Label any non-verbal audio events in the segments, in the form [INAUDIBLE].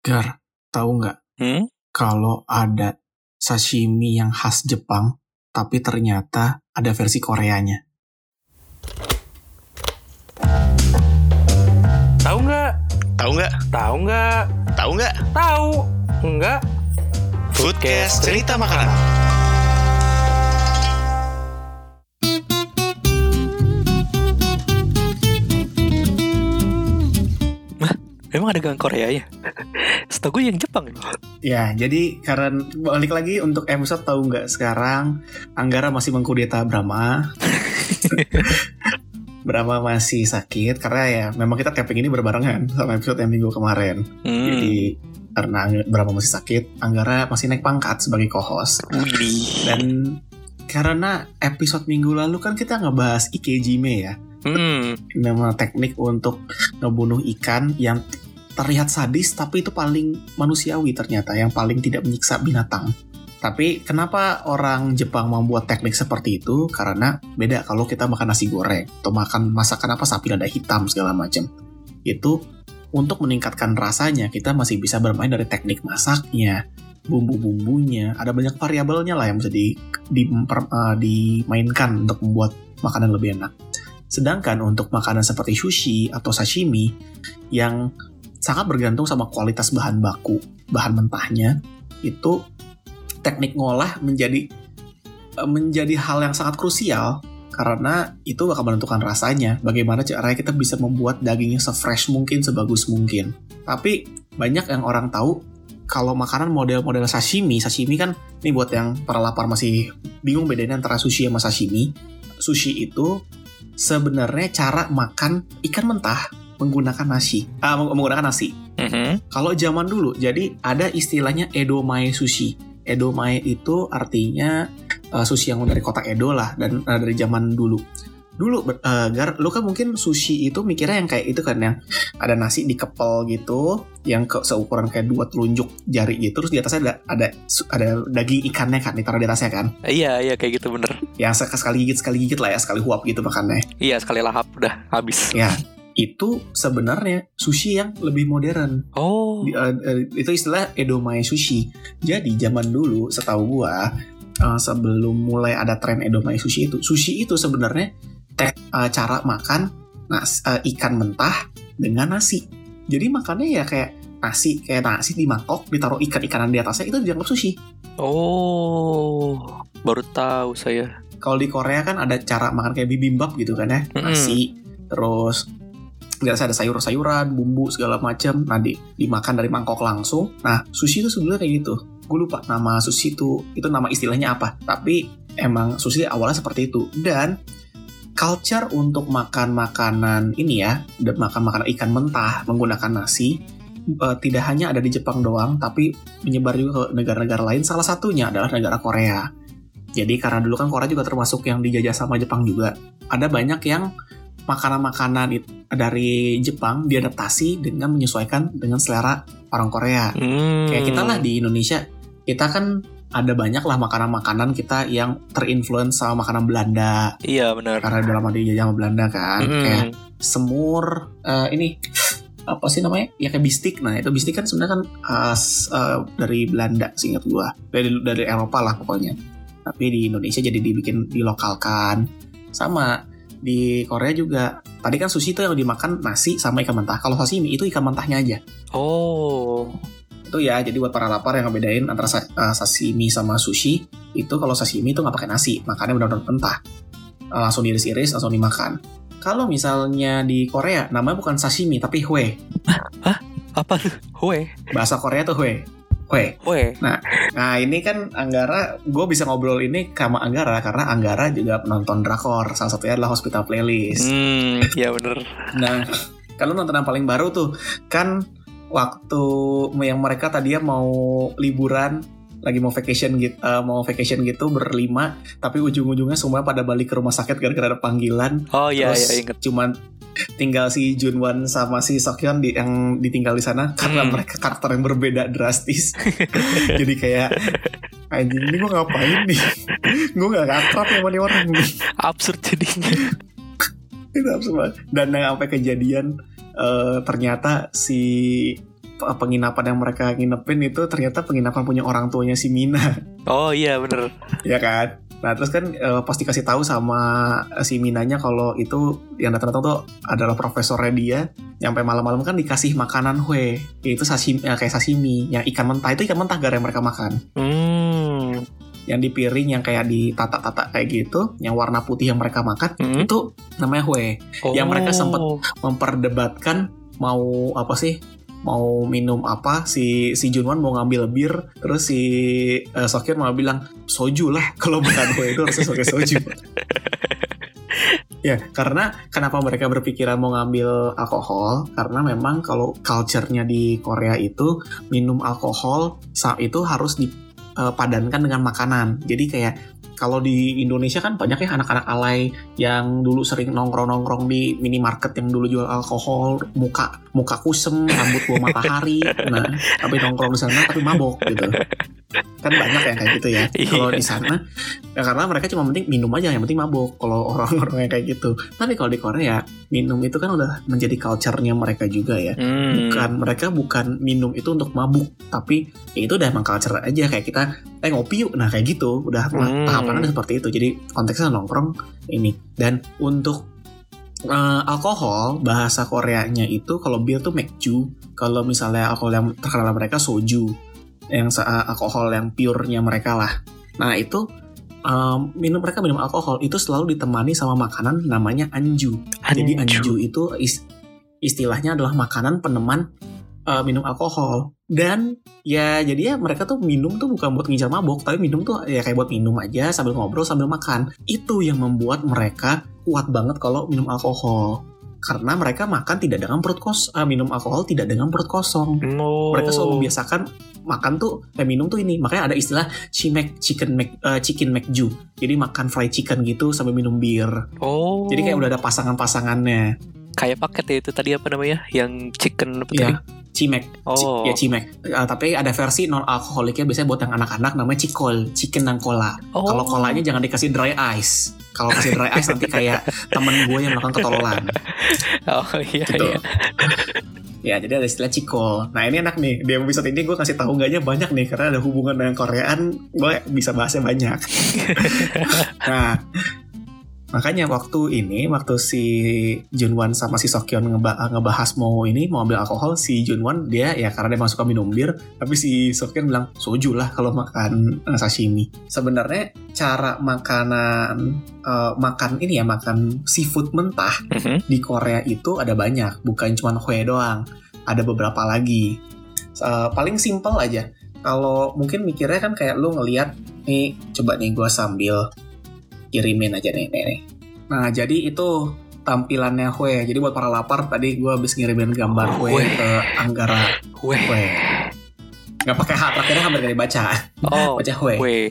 Gar, tahu nggak Hmm? kalau ada sashimi yang khas Jepang, tapi ternyata ada versi Koreanya? Tahu nggak? Tahu nggak? Tahu nggak? Tahu nggak? Tahu nggak? Foodcast cerita makanan. Emang ada gang Korea ya? [LAUGHS] Setahu gue yang Jepang. Ya, jadi karena balik lagi untuk episode tahu nggak sekarang Anggara masih mengkudeta Brahma. [LAUGHS] Brahma masih sakit karena ya memang kita tapping ini berbarengan sama episode yang minggu kemarin. Hmm. Jadi karena Brahma masih sakit, Anggara masih naik pangkat sebagai co-host. Dan karena episode minggu lalu kan kita ngebahas Ikejime ya. Hmm. Nama teknik untuk ngebunuh ikan yang terlihat sadis tapi itu paling manusiawi ternyata yang paling tidak menyiksa binatang. Tapi kenapa orang Jepang membuat teknik seperti itu? Karena beda kalau kita makan nasi goreng atau makan masakan apa sapi lada hitam segala macam. Itu untuk meningkatkan rasanya kita masih bisa bermain dari teknik masaknya, bumbu-bumbunya, ada banyak variabelnya lah yang bisa di, di- eh, dimainkan untuk membuat makanan lebih enak. Sedangkan untuk makanan seperti sushi atau sashimi yang sangat bergantung sama kualitas bahan baku, bahan mentahnya, itu teknik ngolah menjadi eh, menjadi hal yang sangat krusial karena itu bakal menentukan rasanya. Bagaimana caranya kita bisa membuat dagingnya se-fresh mungkin, sebagus mungkin. Tapi banyak yang orang tahu kalau makanan model-model sashimi, sashimi kan ini buat yang para lapar masih bingung bedanya antara sushi sama sashimi. Sushi itu sebenarnya cara makan ikan mentah menggunakan nasi. Ah, meng- menggunakan nasi. Mhm. Kalau zaman dulu, jadi ada istilahnya edomae sushi. Edomae itu artinya uh, sushi yang dari kota Edo lah dan uh, dari zaman dulu. Dulu, uh, Gar, lu kan mungkin sushi itu mikirnya yang kayak itu kan yang ada nasi dikepel gitu, yang ke seukuran kayak dua telunjuk jari gitu, terus di atasnya ada ada ada daging ikannya kan ditaruh di atasnya kan, Iya, iya kayak gitu bener. yang sek- sekali gigit sekali gigit lah ya sekali huap gitu makannya. Iya, sekali lahap udah habis. Ya, itu sebenarnya sushi yang lebih modern. Oh. Di- eh, itu istilah edomae sushi. Jadi zaman dulu setahu gua eh, sebelum mulai ada tren edomae sushi itu, sushi itu sebenarnya eh, cara makan nas, eh, ikan mentah dengan nasi. Jadi makannya ya kayak nasi, kayak nasi di mangkok, ditaruh ikan-ikanan di atasnya itu dianggap sushi. Oh. Baru tahu saya. Kalau di Korea kan ada cara makan kayak bibimbap gitu kan ya, nasi, terus nggak ada sayur-sayuran, bumbu segala macam, di, dimakan dari mangkok langsung. Nah sushi itu sebenarnya kayak gitu. Gue lupa nama sushi itu, itu nama istilahnya apa. Tapi emang sushi awalnya seperti itu. Dan culture untuk makan makanan ini ya, udah makan makanan ikan mentah menggunakan nasi, eh, tidak hanya ada di Jepang doang, tapi menyebar juga ke negara-negara lain. Salah satunya adalah negara Korea. Jadi karena dulu kan Korea juga termasuk yang dijajah sama Jepang juga. Ada banyak yang makanan-makanan dari Jepang diadaptasi dengan menyesuaikan dengan selera orang Korea. Hmm. Kayak kita lah di Indonesia, kita kan ada banyak lah makanan-makanan kita yang terinfluence sama makanan Belanda. Iya, benar. Karena udah lama dijajah sama Belanda kan. Mhm. Kayak semur, eh, ini apa sih namanya? Ya kayak bistik. Nah itu bistik kan sebenarnya kan eh, s- eh, dari Belanda seingat gua. Dari dari Eropa lah pokoknya. Tapi di Indonesia jadi dibikin dilokalkan. Sama di Korea juga. Tadi kan sushi itu yang dimakan nasi sama ikan mentah. Kalau sashimi itu ikan mentahnya aja. Oh. Itu ya. Jadi buat para lapar yang ngebedain antara eh, sashimi sama sushi, itu kalau sashimi itu nggak pakai nasi, makannya benar-benar mentah. Eh, langsung diiris-iris, langsung dimakan. Kalau misalnya di Korea, namanya bukan sashimi tapi hue. Apa tuh? Hue. Bahasa Korea tuh hue. Hue. Hue. Nah ini kan Anggara, gue bisa ngobrol ini sama Anggara karena Anggara juga penonton drakor. Salah satunya adalah Hospital Playlist. Hmm, iya bener. Nah, kalau nonton yang paling baru tuh, kan waktu yang mereka tadinya mau liburan, lagi mau vacation gitu, eh, mau vacation gitu berlima, tapi ujung-ujungnya semua pada balik ke rumah sakit gara-gara ada panggilan. Oh iya, Terus iya inget. cuman tinggal si Junwan sama si Sokyeon di, yang ditinggal di sana karena Hmm. mereka karakter yang berbeda drastis. [LAUGHS] Jadi kayak anjing ini gue ngapain nih? gue gak akrab sama nih orang nih. Absurd jadinya. [LAUGHS] Itu absurd banget. Dan yang sampai kejadian eh, ternyata si pe- penginapan yang mereka nginepin itu ternyata penginapan punya orang tuanya si Mina Oh iya bener. ya kan nah terus kan eh, pasti kasih tahu sama si Minanya kalau itu yang datang-datang tuh adalah profesornya dia sampai malam-malam kan dikasih makanan hue itu sashimi eh, kayak sashimi yang ikan mentah itu ikan mentah gara yang mereka makan Hmm. yang di piring yang kayak ditata-tata kayak gitu yang warna putih yang mereka makan Hmm. itu namanya hue Oh. Yang mereka sempet- memperdebatkan mau apa sih mau minum apa si si Junwan mau ngambil bir terus si uh, Sokyeon malah bilang soju lah [LAUGHS] kalau bukan gue itu harusnya pakai soju. [LAUGHS] Ya karena kenapa mereka berpikiran mau ngambil alkohol? Karena memang kalau culture-nya di Korea itu minum alkohol saat itu harus dipadankan dengan makanan. Jadi kayak kalau di Indonesia kan banyak ya anak-anak alay yang dulu sering nongkrong-nongkrong di minimarket yang dulu jual alkohol, muka muka kusem, rambut bawah matahari, [LAUGHS] nah tapi nongkrong di sana tapi mabok gitu. Kan banyak yang kayak gitu ya. [LAUGHS] Iya. Kalau di sana ya karena mereka cuma penting minum aja, yang penting mabok. Kalau [LAUGHS] orang-orang yang kayak gitu. Tapi kalau di Korea minum itu kan udah menjadi culture-nya mereka juga ya. Hmm. Bukan mereka bukan minum itu untuk mabuk, tapi ya itu udah emang culture aja kayak kita eh ngopi yuk. Nah kayak gitu, udah Hmm. tahapannya udah seperti itu. Jadi konteksnya nongkrong ini. Dan untuk eh, alkohol bahasa Koreanya itu kalau bir tuh mekju, kalau misalnya alkohol yang terkenal mereka soju, yang eh, alkohol yang purenya mereka lah. Nah itu em, minum mereka minum alkohol itu selalu ditemani sama makanan namanya anju. Jadi anju itu is- istilahnya adalah makanan peneman uh, minum alkohol. Dan ya jadi ya mereka tuh minum tuh bukan buat ngincar mabok, tapi minum tuh ya kayak buat minum aja sambil ngobrol sambil makan. Itu yang membuat mereka kuat banget kalau minum alkohol. Karena mereka makan tidak dengan perut kos, uh, minum alkohol tidak dengan perut kosong. Oh. Mereka selalu membiasakan makan tuh, eh minum tuh ini. Makanya ada istilah chimek chicken mac, uh, chicken macju. Jadi makan fried chicken gitu sambil minum bir. Oh. Jadi kayak udah ada pasangan-pasangannya. kayak paket ya itu tadi apa namanya? Yang chicken apa tadi? Cimek. Ci- Oh. ya cimek. Eh, tapi ada versi non alkoholiknya biasanya buat yang anak-anak namanya cikol, chicken dan cola. Oh. Kalau kolanya jangan dikasih dry ice. Kalau kasih dry ice nanti kayak temen gue yang melakukan ketololan. Oh iya Gitu. iya. Ya, jadi ada istilah cikol. Nah, ini enak nih. Di episode ini gue kasih tahu enggaknya banyak nih karena ada hubungan dengan Koreaan, gue bisa bahasnya banyak. [LAUGHS] nah, makanya waktu ini waktu si Junwan sama si Sokyeon ngeba- ngebahas mau ini mau ambil alkohol, si Junwan dia ya karena dia masuk suka minum bir, tapi si Sokyeon bilang soju lah kalau makan eh, sashimi. Sebenarnya cara makanan eh, makan ini ya makan seafood mentah Mhm. di Korea itu ada banyak, bukan cuma hue doang. Ada beberapa lagi. Eh, paling simple aja. Kalau mungkin mikirnya kan kayak lu ngeliat nih, coba nih gue sambil kirimin aja nih, nih, nih. Nah, jadi itu tampilannya hue. Jadi buat para lapar tadi gue habis ngirimin gambar Hue. ke Anggara Weh. hue. Nggak pakai H, terakhirnya hampir gak dibaca. Oh. Baca hue. Weh.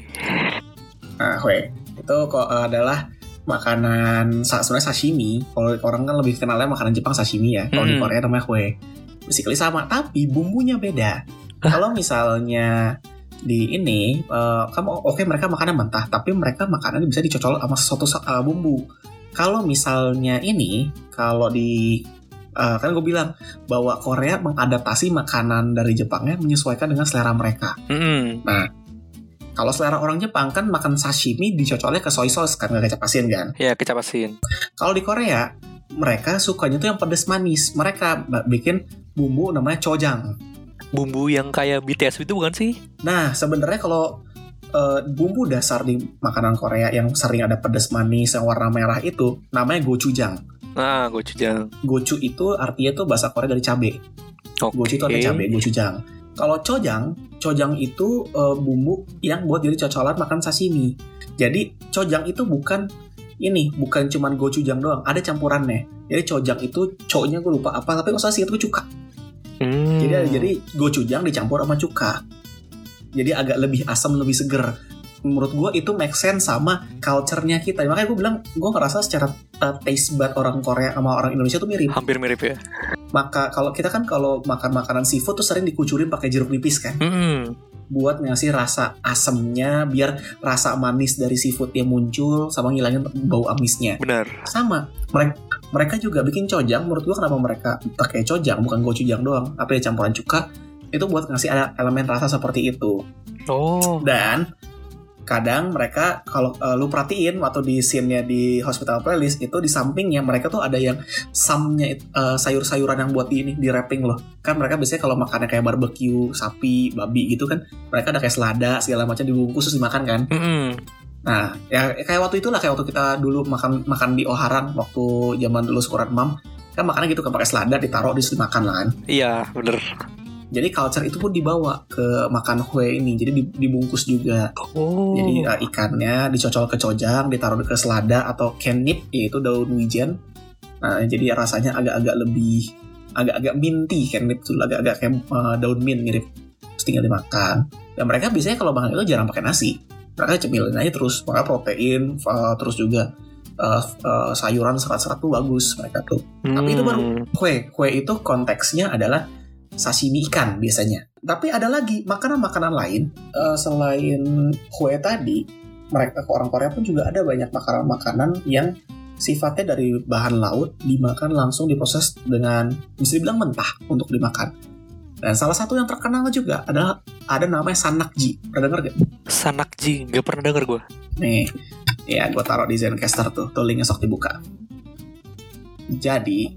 Nah, hue itu kok adalah makanan sebenarnya sashimi. Kalau orang kan lebih kenalnya makanan Jepang sashimi ya. Kalau di Hmm. Korea namanya hue. Basically sama, tapi bumbunya beda. Kalau misalnya di ini eh, kamu oke mereka makanan mentah, tapi mereka makanannya bisa dicocol sama sesuatu sa- eh, bumbu. Kalau misalnya ini, kalau di eh, kan gue bilang bahwa Korea mengadaptasi makanan dari Jepangnya menyesuaikan dengan selera mereka. Mm-mm. Kalau selera orang Jepang kan makan sashimi dicocolnya ke soy sauce kan nggak kecap asin kan. Ya kecap asin. Kalau di Korea mereka sukanya tuh yang pedas manis. Mereka bikin bumbu namanya chojang. Bumbu yang kayak BTS itu bukan sih? Nah sebenarnya kalau eh, bumbu dasar di makanan Korea yang sering ada pedas manis yang warna merah itu namanya gochujang. Nah, gochujang. Gochu itu artinya tuh bahasa Korea dari cabe. Oke. Gochu itu artinya cabe, gochujang. Kalau chojang, chojang itu eh, bumbu yang buat jadi cocolan makan sashimi. Jadi chojang itu bukan ini, bukan cuman gochujang doang, ada campurannya. Jadi chojang itu co-nya gue lupa apa, tapi kalau sih itu cuka. Hmm. Jadi jadi gochujang dicampur sama cuka. Jadi agak lebih asam, lebih seger. Menurut gue itu make sense sama culture-nya kita. Makanya gue bilang, gue ngerasa secara uh, taste bud orang Korea sama orang Indonesia tuh mirip. hampir mirip ya. Maka kalau kita kan kalau makan makanan seafood tuh sering dikucurin pakai jeruk nipis kan, Mm-mm. buat ngasih rasa asamnya, biar rasa manis dari seafoodnya muncul sama ngilangin bau amisnya. Benar. Sama, mereka mereka juga bikin cojang menurut gua kenapa mereka pakai cojang bukan gochujang doang apa ya campuran cuka itu buat ngasih ada elemen rasa seperti itu Oh. dan kadang mereka kalau eh, lu perhatiin waktu di scene-nya di hospital playlist itu di sampingnya mereka tuh ada yang samnya eh, sayur-sayuran yang buat di ini di wrapping loh kan mereka biasanya kalau makannya kayak barbecue sapi babi gitu kan mereka ada kayak selada segala macam dibungkus terus dimakan kan Mm-mm. Nah, ya kayak waktu itulah kayak waktu kita dulu makan makan di Oharan waktu zaman dulu sekoran mam kan makannya gitu kan pakai selada ditaruh di dimakan lah kan. Iya, bener. Jadi culture itu pun dibawa ke makan kue ini, jadi di- dibungkus juga. Oh. Jadi uh, ikannya dicocol ke cojang, ditaruh ke selada atau kenip yaitu daun wijen. Nah, jadi rasanya agak-agak lebih agak-agak minty kenip tuh agak-agak kayak uh, daun mint mirip. Terus tinggal dimakan. Dan mereka biasanya kalau makan itu jarang pakai nasi. Mereka cemilin aja terus, maka protein, uh, terus juga uh, uh, sayuran serat-serat tuh bagus mereka tuh. tapi itu baru- Hmm. Kue, kue itu konteksnya adalah sashimi ikan biasanya. Tapi ada lagi makanan-makanan lain eh, selain kue tadi, mereka ke orang Korea pun juga ada banyak makanan-makanan yang sifatnya dari bahan laut dimakan langsung diproses dengan bisa dibilang mentah untuk dimakan. Dan salah satu yang terkenal juga adalah ada namanya sanakji. Pernah denger gak? Sanakji, nggak pernah denger gue. Nih, ya gue taruh di Zencaster tuh, tuh linknya sok dibuka. Jadi,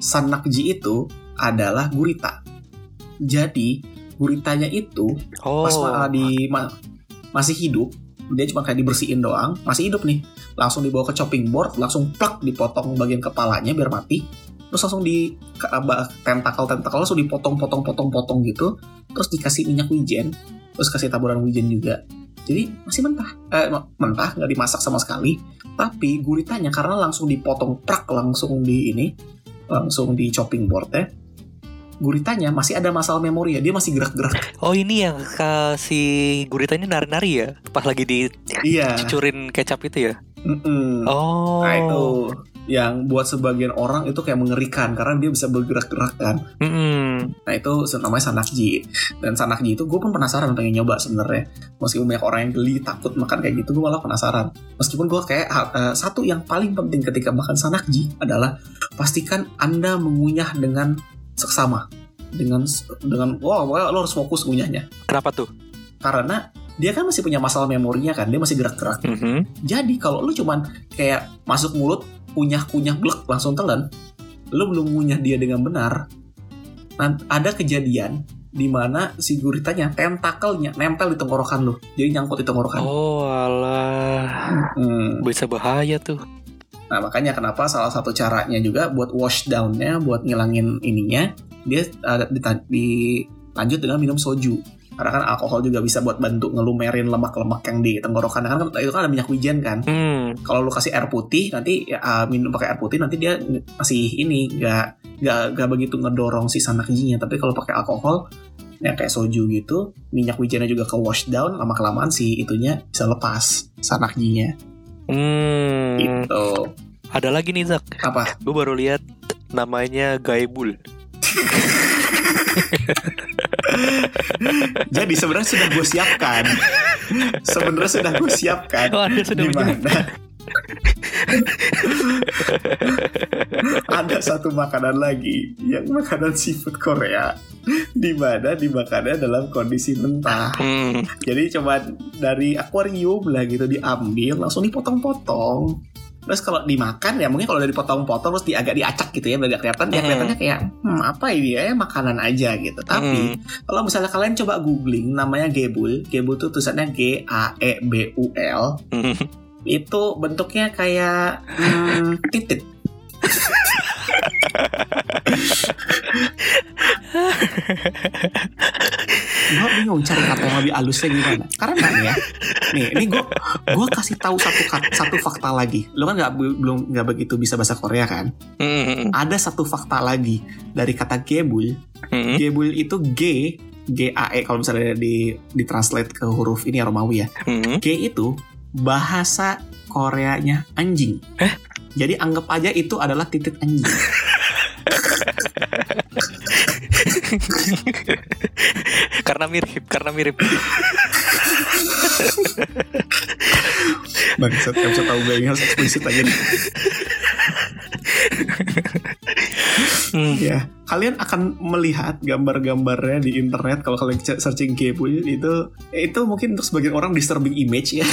sanakji itu adalah gurita. Jadi, guritanya itu Oh. pas ma- di ma- masih hidup, dia cuma kayak dibersihin doang, masih hidup nih. Langsung dibawa ke chopping board, langsung plak dipotong bagian kepalanya biar mati. Terus langsung di ke- ba- tentakel-tentakel langsung dipotong-potong-potong-potong gitu. Terus dikasih minyak wijen, terus kasih taburan wijen juga. Jadi masih mentah, eh, mentah nggak dimasak sama sekali. Tapi guritanya karena langsung dipotong prak langsung di ini, langsung di chopping board ya. Guritanya masih ada masalah memori ya, dia masih gerak-gerak. Oh ini yang ka- si gurita ini nari-nari ya Pas lagi Iya. dicucurin kecap itu ya Mm-mm. Oh Nah itu yang buat sebagian orang itu kayak mengerikan karena dia bisa bergerak-gerak kan. Mm-mm. Nah itu namanya sanakji. Dan sanakji itu gue pun penasaran pengen nyoba sebenarnya. Meskipun banyak orang yang geli takut makan kayak gitu, gue malah penasaran. Meskipun gue kayak eh, satu yang paling penting ketika makan sanakji adalah pastikan anda mengunyah dengan seksama. Dengan dengan wow, wow lo harus fokus ngunyahnya. Kenapa tuh? Karena dia kan masih punya masalah memorinya kan, dia masih gerak-gerak. Mhm. Jadi kalau lu cuman kayak masuk mulut, kunyah-kunyah blek langsung telan, lu belum ngunyah dia dengan benar. Nan- ada kejadian di mana si guritanya tentakelnya nempel di tenggorokan lu, jadi nyangkut di tenggorokan. Oh alah Hmm. Bisa bahaya tuh Nah makanya kenapa salah satu caranya juga buat wash down-nya, buat ngilangin ininya, dia ada dita- dilanjut dengan minum soju. Karena kan alkohol juga bisa buat bantu ngelumerin lemak-lemak yang di tenggorokan. Kan itu kan ada minyak wijen kan. Hmm. kalau lu kasih air putih nanti ya, uh, minum pakai air putih nanti dia masih ini nggak nggak nggak begitu ngedorong si sanakjinya tapi kalau pakai alkohol ya kayak soju gitu minyak wijennya juga ke wash down lama kelamaan si itunya bisa lepas sanakjinya Hmm. gitu Ada lagi nih Zak apa Gue baru lihat namanya Gaibul [LAUGHS] jadi sebenarnya sudah gue siapkan sebenarnya sudah gue siapkan Oh ada sudah di menjawab. mana ada satu makanan lagi yang makanan seafood Korea di mana dimakannya dalam kondisi mentah. Hmm. Jadi coba dari akuarium lah gitu diambil langsung dipotong-potong. Terus kalau dimakan ya mungkin kalau dari potong-potong terus di, agak diacak gitu ya biar agak kelihatan ya Hmm. kelihatannya kayak hmm, apa ini ya makanan aja gitu. Tapi kalau misalnya kalian coba googling namanya gebul, gebul tuh tulisannya G A E B U L Hmm. itu bentuknya kayak hmm, titit. [LAUGHS] gue bingung cari kata yang lebih halusnya gimana. Karena nih ya, nih ini gue gue kasih tahu satu satu fakta lagi. Lo kan nggak belum nggak begitu bisa bahasa Korea kan? Hmm. Ada satu fakta lagi dari kata gebul. Hmm. Gebul itu G G A E kalau misalnya di ditranslate ke huruf ini ya Romawi ya. Hmm. G itu bahasa Koreanya anjing. Jadi anggap aja itu adalah titik anjing. [LAUGHS] karena mirip, karena mirip. Bangsat, gak bisa tahu gue ini harus eksplisit aja nih. Hmm. Ya, kalian akan melihat gambar-gambarnya di internet kalau kalian searching Gable itu itu mungkin untuk sebagian orang disturbing image ya.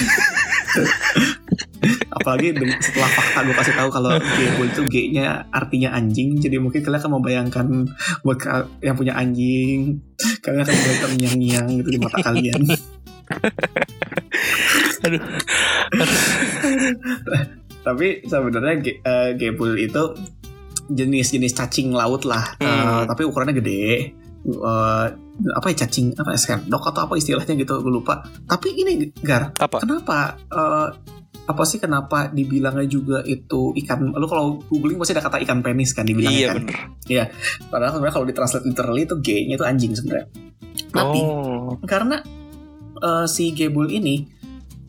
Apalagi setelah fakta gue kasih tahu kalau Gable itu G-nya artinya anjing, jadi mungkin kalian akan membayangkan buat yang punya anjing, kalian akan membayangkan nyang-nyang gitu di mata kalian. Aduh. Tapi sebenarnya Ge- eh, itu jenis-jenis cacing laut lah, Eh, Hmm. tapi ukurannya gede. Eh, apa ya cacing apa ya sendok atau apa istilahnya gitu gue lupa. Tapi ini Gar, Apa? kenapa eh, apa sih kenapa dibilangnya juga itu ikan? Lu kalau googling pasti ada kata ikan penis kan dibilangnya Iya kan. bener. Padahal sebenarnya kalau ditranslate literally itu G-nya itu anjing sebenarnya. Tapi Oh. karena eh, si Gable ini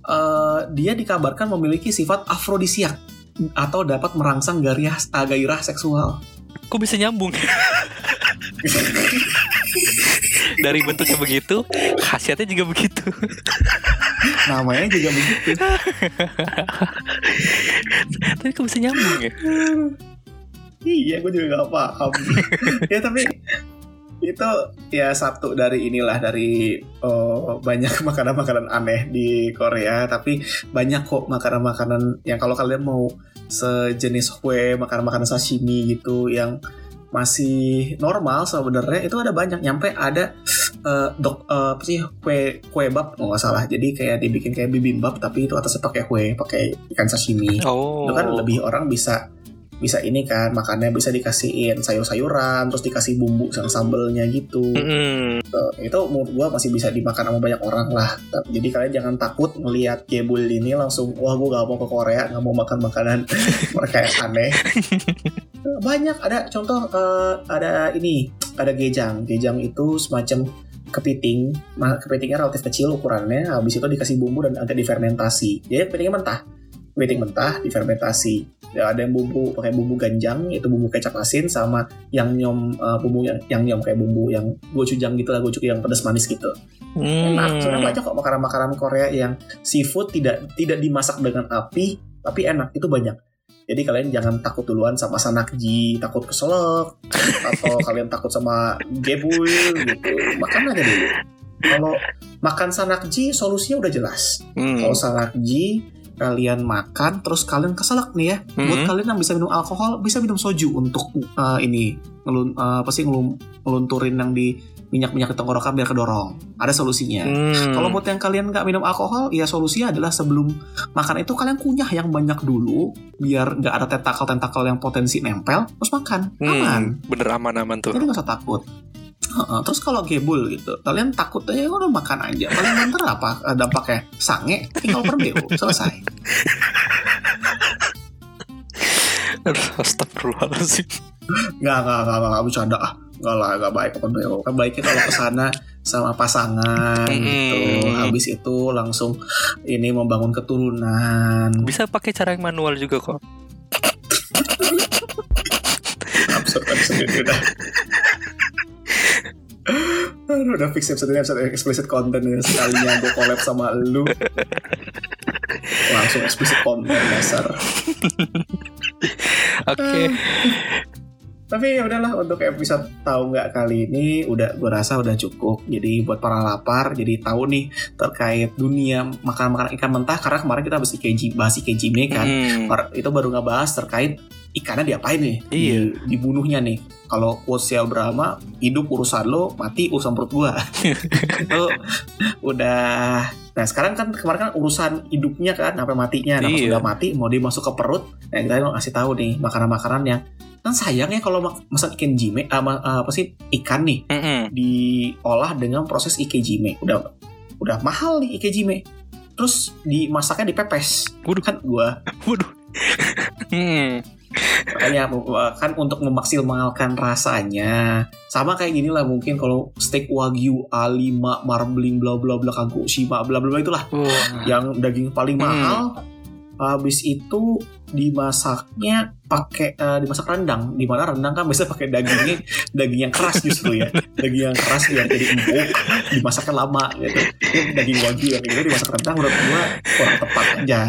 eh, dia dikabarkan memiliki sifat afrodisiak atau dapat merangsang gairah eh, gairah seksual. Kok bisa nyambung? [LAUGHS] Dari bentuknya begitu, khasiatnya juga begitu. Namanya juga begitu. Tapi kok bisa nyambung ya? iya, gue juga gak paham. ya tapi itu ya satu dari inilah dari oh, banyak makanan-makanan aneh di Korea tapi banyak kok makanan-makanan yang kalau kalian mau sejenis kue makanan-makanan sashimi gitu yang masih normal sebenarnya itu ada banyak. Nyampe ada eh, dok apa sih kue kue bab kalau nggak salah. Jadi kayak dibikin kayak bibimbap tapi itu atasnya pakai kue pakai ikan sashimi. Oh. itu kan lebih orang bisa bisa ini kan makannya bisa dikasihin sayur-sayuran terus dikasih bumbu sama sambelnya gitu. Tuh, itu menurut gua masih bisa dimakan sama banyak orang lah. Jadi kalian jangan takut melihat gebul ini langsung wah gua gak mau ke Korea nggak mau makan makanan. [LAUGHS] Mereka yang aneh. Banyak ada contoh eh, ada ini ada gejang. Gejang itu semacam kepiting kepitingnya relatif kecil ukurannya habis itu dikasih bumbu dan agak difermentasi. Jadi kepitingnya mentah kepiting mentah difermentasi. Ya, ada yang bumbu pakai bumbu ganjang itu bumbu kecap asin sama yang nyom eh, bumbu yang yang nyom kayak bumbu yang gochujang gitu lah gochujang yang pedas manis gitu. Enak sebenarnya Hmm. banyak kok makanan-makanan Korea yang seafood tidak tidak dimasak dengan api tapi enak itu banyak. Jadi kalian jangan takut duluan sama sanakji takut keselak atau [LAUGHS] kalian takut sama gebul gitu. Makan aja dulu. Kalau makan sanakji solusinya udah jelas. Hmm. kalau sanakji kalian makan terus kalian keselak nih ya. Buat Mhm. kalian yang bisa minum alkohol bisa minum soju untuk uh, ini ngelun uh, apa sih ngelum- ngelunturin yang di minyak-minyak di tenggorokan biar kedorong. Ada solusinya. Hmm. kalau buat yang kalian nggak minum alkohol ya solusinya adalah sebelum makan itu kalian kunyah yang banyak dulu biar nggak ada tentakel-tentakel yang potensi nempel terus makan. Hmm, aman. Bener aman-aman tuh. jadi nggak usah takut Terus kalau gebul gitu kalian takut aja udah makan aja paling banter apa eh, dampaknya sange tinggal perbeo selesai Astagfirullahaladzim. Nggak, nggak, nggak, nggak, nggak bercanda ah. Nggak lah, nggak baik open BO. Kan baiknya kalau ke sana sama pasangan gitu. Habis itu langsung ini membangun keturunan. Bisa pakai cara yang manual juga kok. Absurd, absurd udah. Aduh, udah fix episode ini episode explicit content ya. Sekalinya gue collab sama lu Langsung explicit content dasar Oke. Tapi ya udahlah untuk episode tahu nggak kali ini udah gue rasa udah cukup. Jadi buat para lapar jadi tahu nih terkait dunia makan-makan ikan mentah karena kemarin kita bahas IKJ bahas kan. Hmm. Itu baru nggak bahas terkait ikannya diapain nih? Iya. Di- dibunuhnya nih. Kalau Wosial Brahma hidup urusan lo, mati urusan perut gua. [LAUGHS] itu udah Nah sekarang kan kemarin kan urusan hidupnya kan sampai matinya. Nah Iya. udah mati mau dimasuk ke perut, nah kita mau ngasih tahu nih makanan-makanan yang kan sayang ya kalau mak- masak ikan jime ma- ah, apa sih ikan nih Mm-mm. diolah dengan proses ikejime udah udah mahal nih ikejime terus dimasaknya dipepes Waduh. kan gua [LAUGHS] Waduh. Hmm. Makanya uh, kan untuk memaksimalkan rasanya sama kayak gini lah mungkin kalau steak wagyu A5 marbling bla bla bla kagoshima bla bla bla itulah. Wah. yang daging paling Hmm. mahal habis itu dimasaknya pakai eh, dimasak rendang. Di mana rendang kan biasa pakai dagingnya daging yang keras justru ya. Daging yang keras biar jadi empuk dimasaknya lama gitu daging wagyu yang gitu dimasak rendang menurut gua kurang tepat aja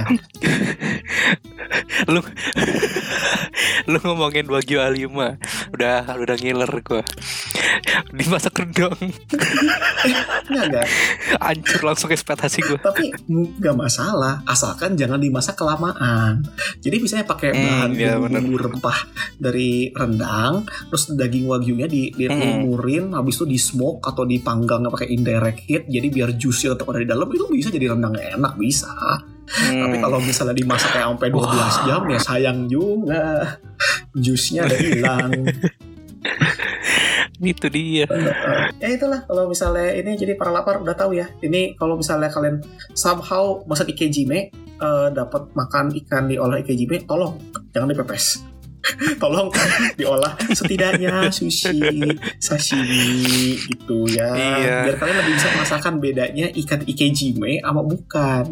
lu [LAUGHS] lu ngomongin wagyu A5 udah udah ngiler gua dimasak rendang Enggak hancur langsung ekspektasi gua Tapi nggak masalah, asalkan jangan dimasak kelamaan. Jadi misalnya pakai Hmm, bahan iya, bumbu rempah dari rendang, terus daging wagyunya di Hmm. dilumurin, habis itu di smoke atau dipanggang pakai indirect heat, jadi biar juice tetap ada di dalam itu bisa jadi rendang enak bisa. Hmm. Tapi kalau misalnya dimasak kayak sampai 12 jam ya sayang juga. Juice-nya udah hilang. [LAUGHS] itu dia ya itulah kalau misalnya ini jadi para lapar udah tahu ya. Ini kalau misalnya kalian somehow masak ikejime eh, dapat makan ikan diolah ikejime, tolong jangan dipepes. Tolong diolah setidaknya sushi, sashimi gitu ya. Iya. Biar kalian lebih bisa merasakan bedanya ikan ikejime sama bukan.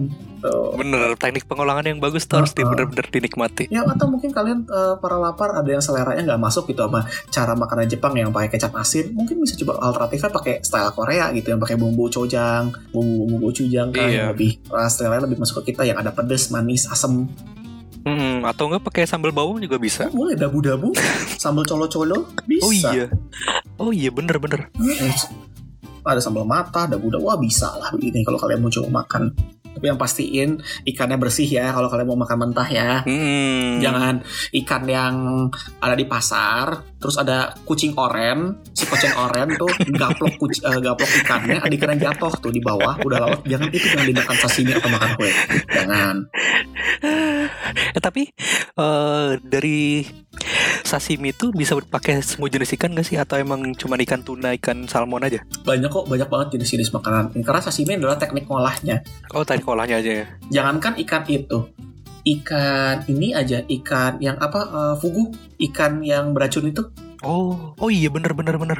Tuh. bener teknik pengolahan yang bagus tuh harus Uh-uh. bener-bener dinikmati Ya atau mungkin kalian eh, para lapar ada yang seleranya nggak masuk gitu sama cara makanan Jepang yang pakai kecap asin, mungkin bisa coba alternatifnya pakai style Korea gitu yang pakai bumbu chojang, bumbu bumbu chujang kan Iya. lebih uh, style lebih masuk ke kita yang ada pedes, manis, asem. Hmm, atau enggak pakai sambal bawang juga bisa Oh, boleh dabu-dabu, [LAUGHS] sambal colo-colo bisa. oh iya oh iya bener-bener Hmm. Ada sambal mata, dabu-dabu, wah bisa lah ini kalau kalian mau coba makan. Tapi yang pastiin ikannya bersih ya kalau kalian mau makan mentah ya. hmm. Jangan ikan yang ada di pasar, terus ada kucing oren, si kucing oren tuh gaplok kuc- eh, gaplok ikannya, ada ikan yang jatuh tuh di bawah, udah laut. Jangan itu jangan dimakan sashimi atau makan kue. Jangan. eh tapi eh, dari sashimi itu bisa pakai semua jenis ikan gak sih atau emang cuma ikan tuna ikan salmon aja Banyak kok, banyak banget jenis-jenis makanan. Karena sashimi adalah teknik ngolahnya. oh tadi kolahnya aja ya? Jangankan ikan itu, ikan ini aja, ikan yang apa eh, fugu, ikan yang beracun itu. oh oh iya bener bener bener.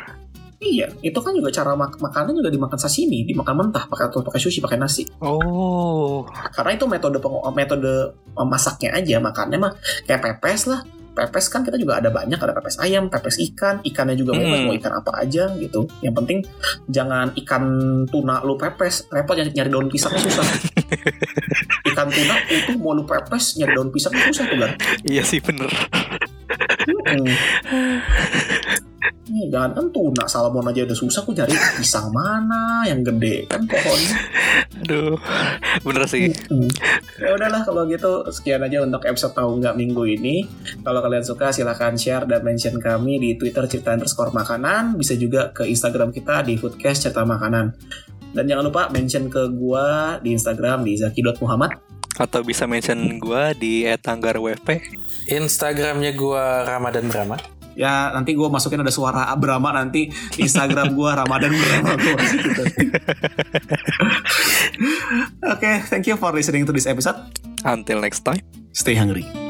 Iya, itu kan juga cara mak makannya juga dimakan sashimi, dimakan mentah, pakai atau pakai sushi, pakai nasi. oh. Karena itu metode peng- metode masaknya aja makannya mah kayak pepes lah. Pepes kan kita juga ada banyak ada pepes ayam pepes ikan ikannya juga Hmm. mau ikan apa aja gitu. Yang penting jangan ikan tuna lu pepes repot nyari, nyari daun pisangnya susah ikan tuna itu mau lu pepes nyari daun pisangnya susah tuh kan iya sih bener Nih, jangan kan tuna salmon aja udah susah aku cari pisang mana yang gede kan pohonnya aduh bener sih Hmm. Ya udahlah kalau gitu sekian aja untuk episode tahu nggak minggu ini. Kalau kalian suka silahkan share dan mention kami di Twitter cerita underscore makanan. Bisa juga ke Instagram kita di Foodcast cerita makanan. Dan jangan lupa mention ke gua di Instagram di zaki.muhammad. atau bisa mention gua di @tanggarwp Instagramnya gua Ramadan Brahma. Ya nanti gua masukin ada suara Brahma nanti Instagram gua Ramadan Brahma gitu. [LAUGHS] Oke, thank you for listening to this episode. until next time Stay hungry.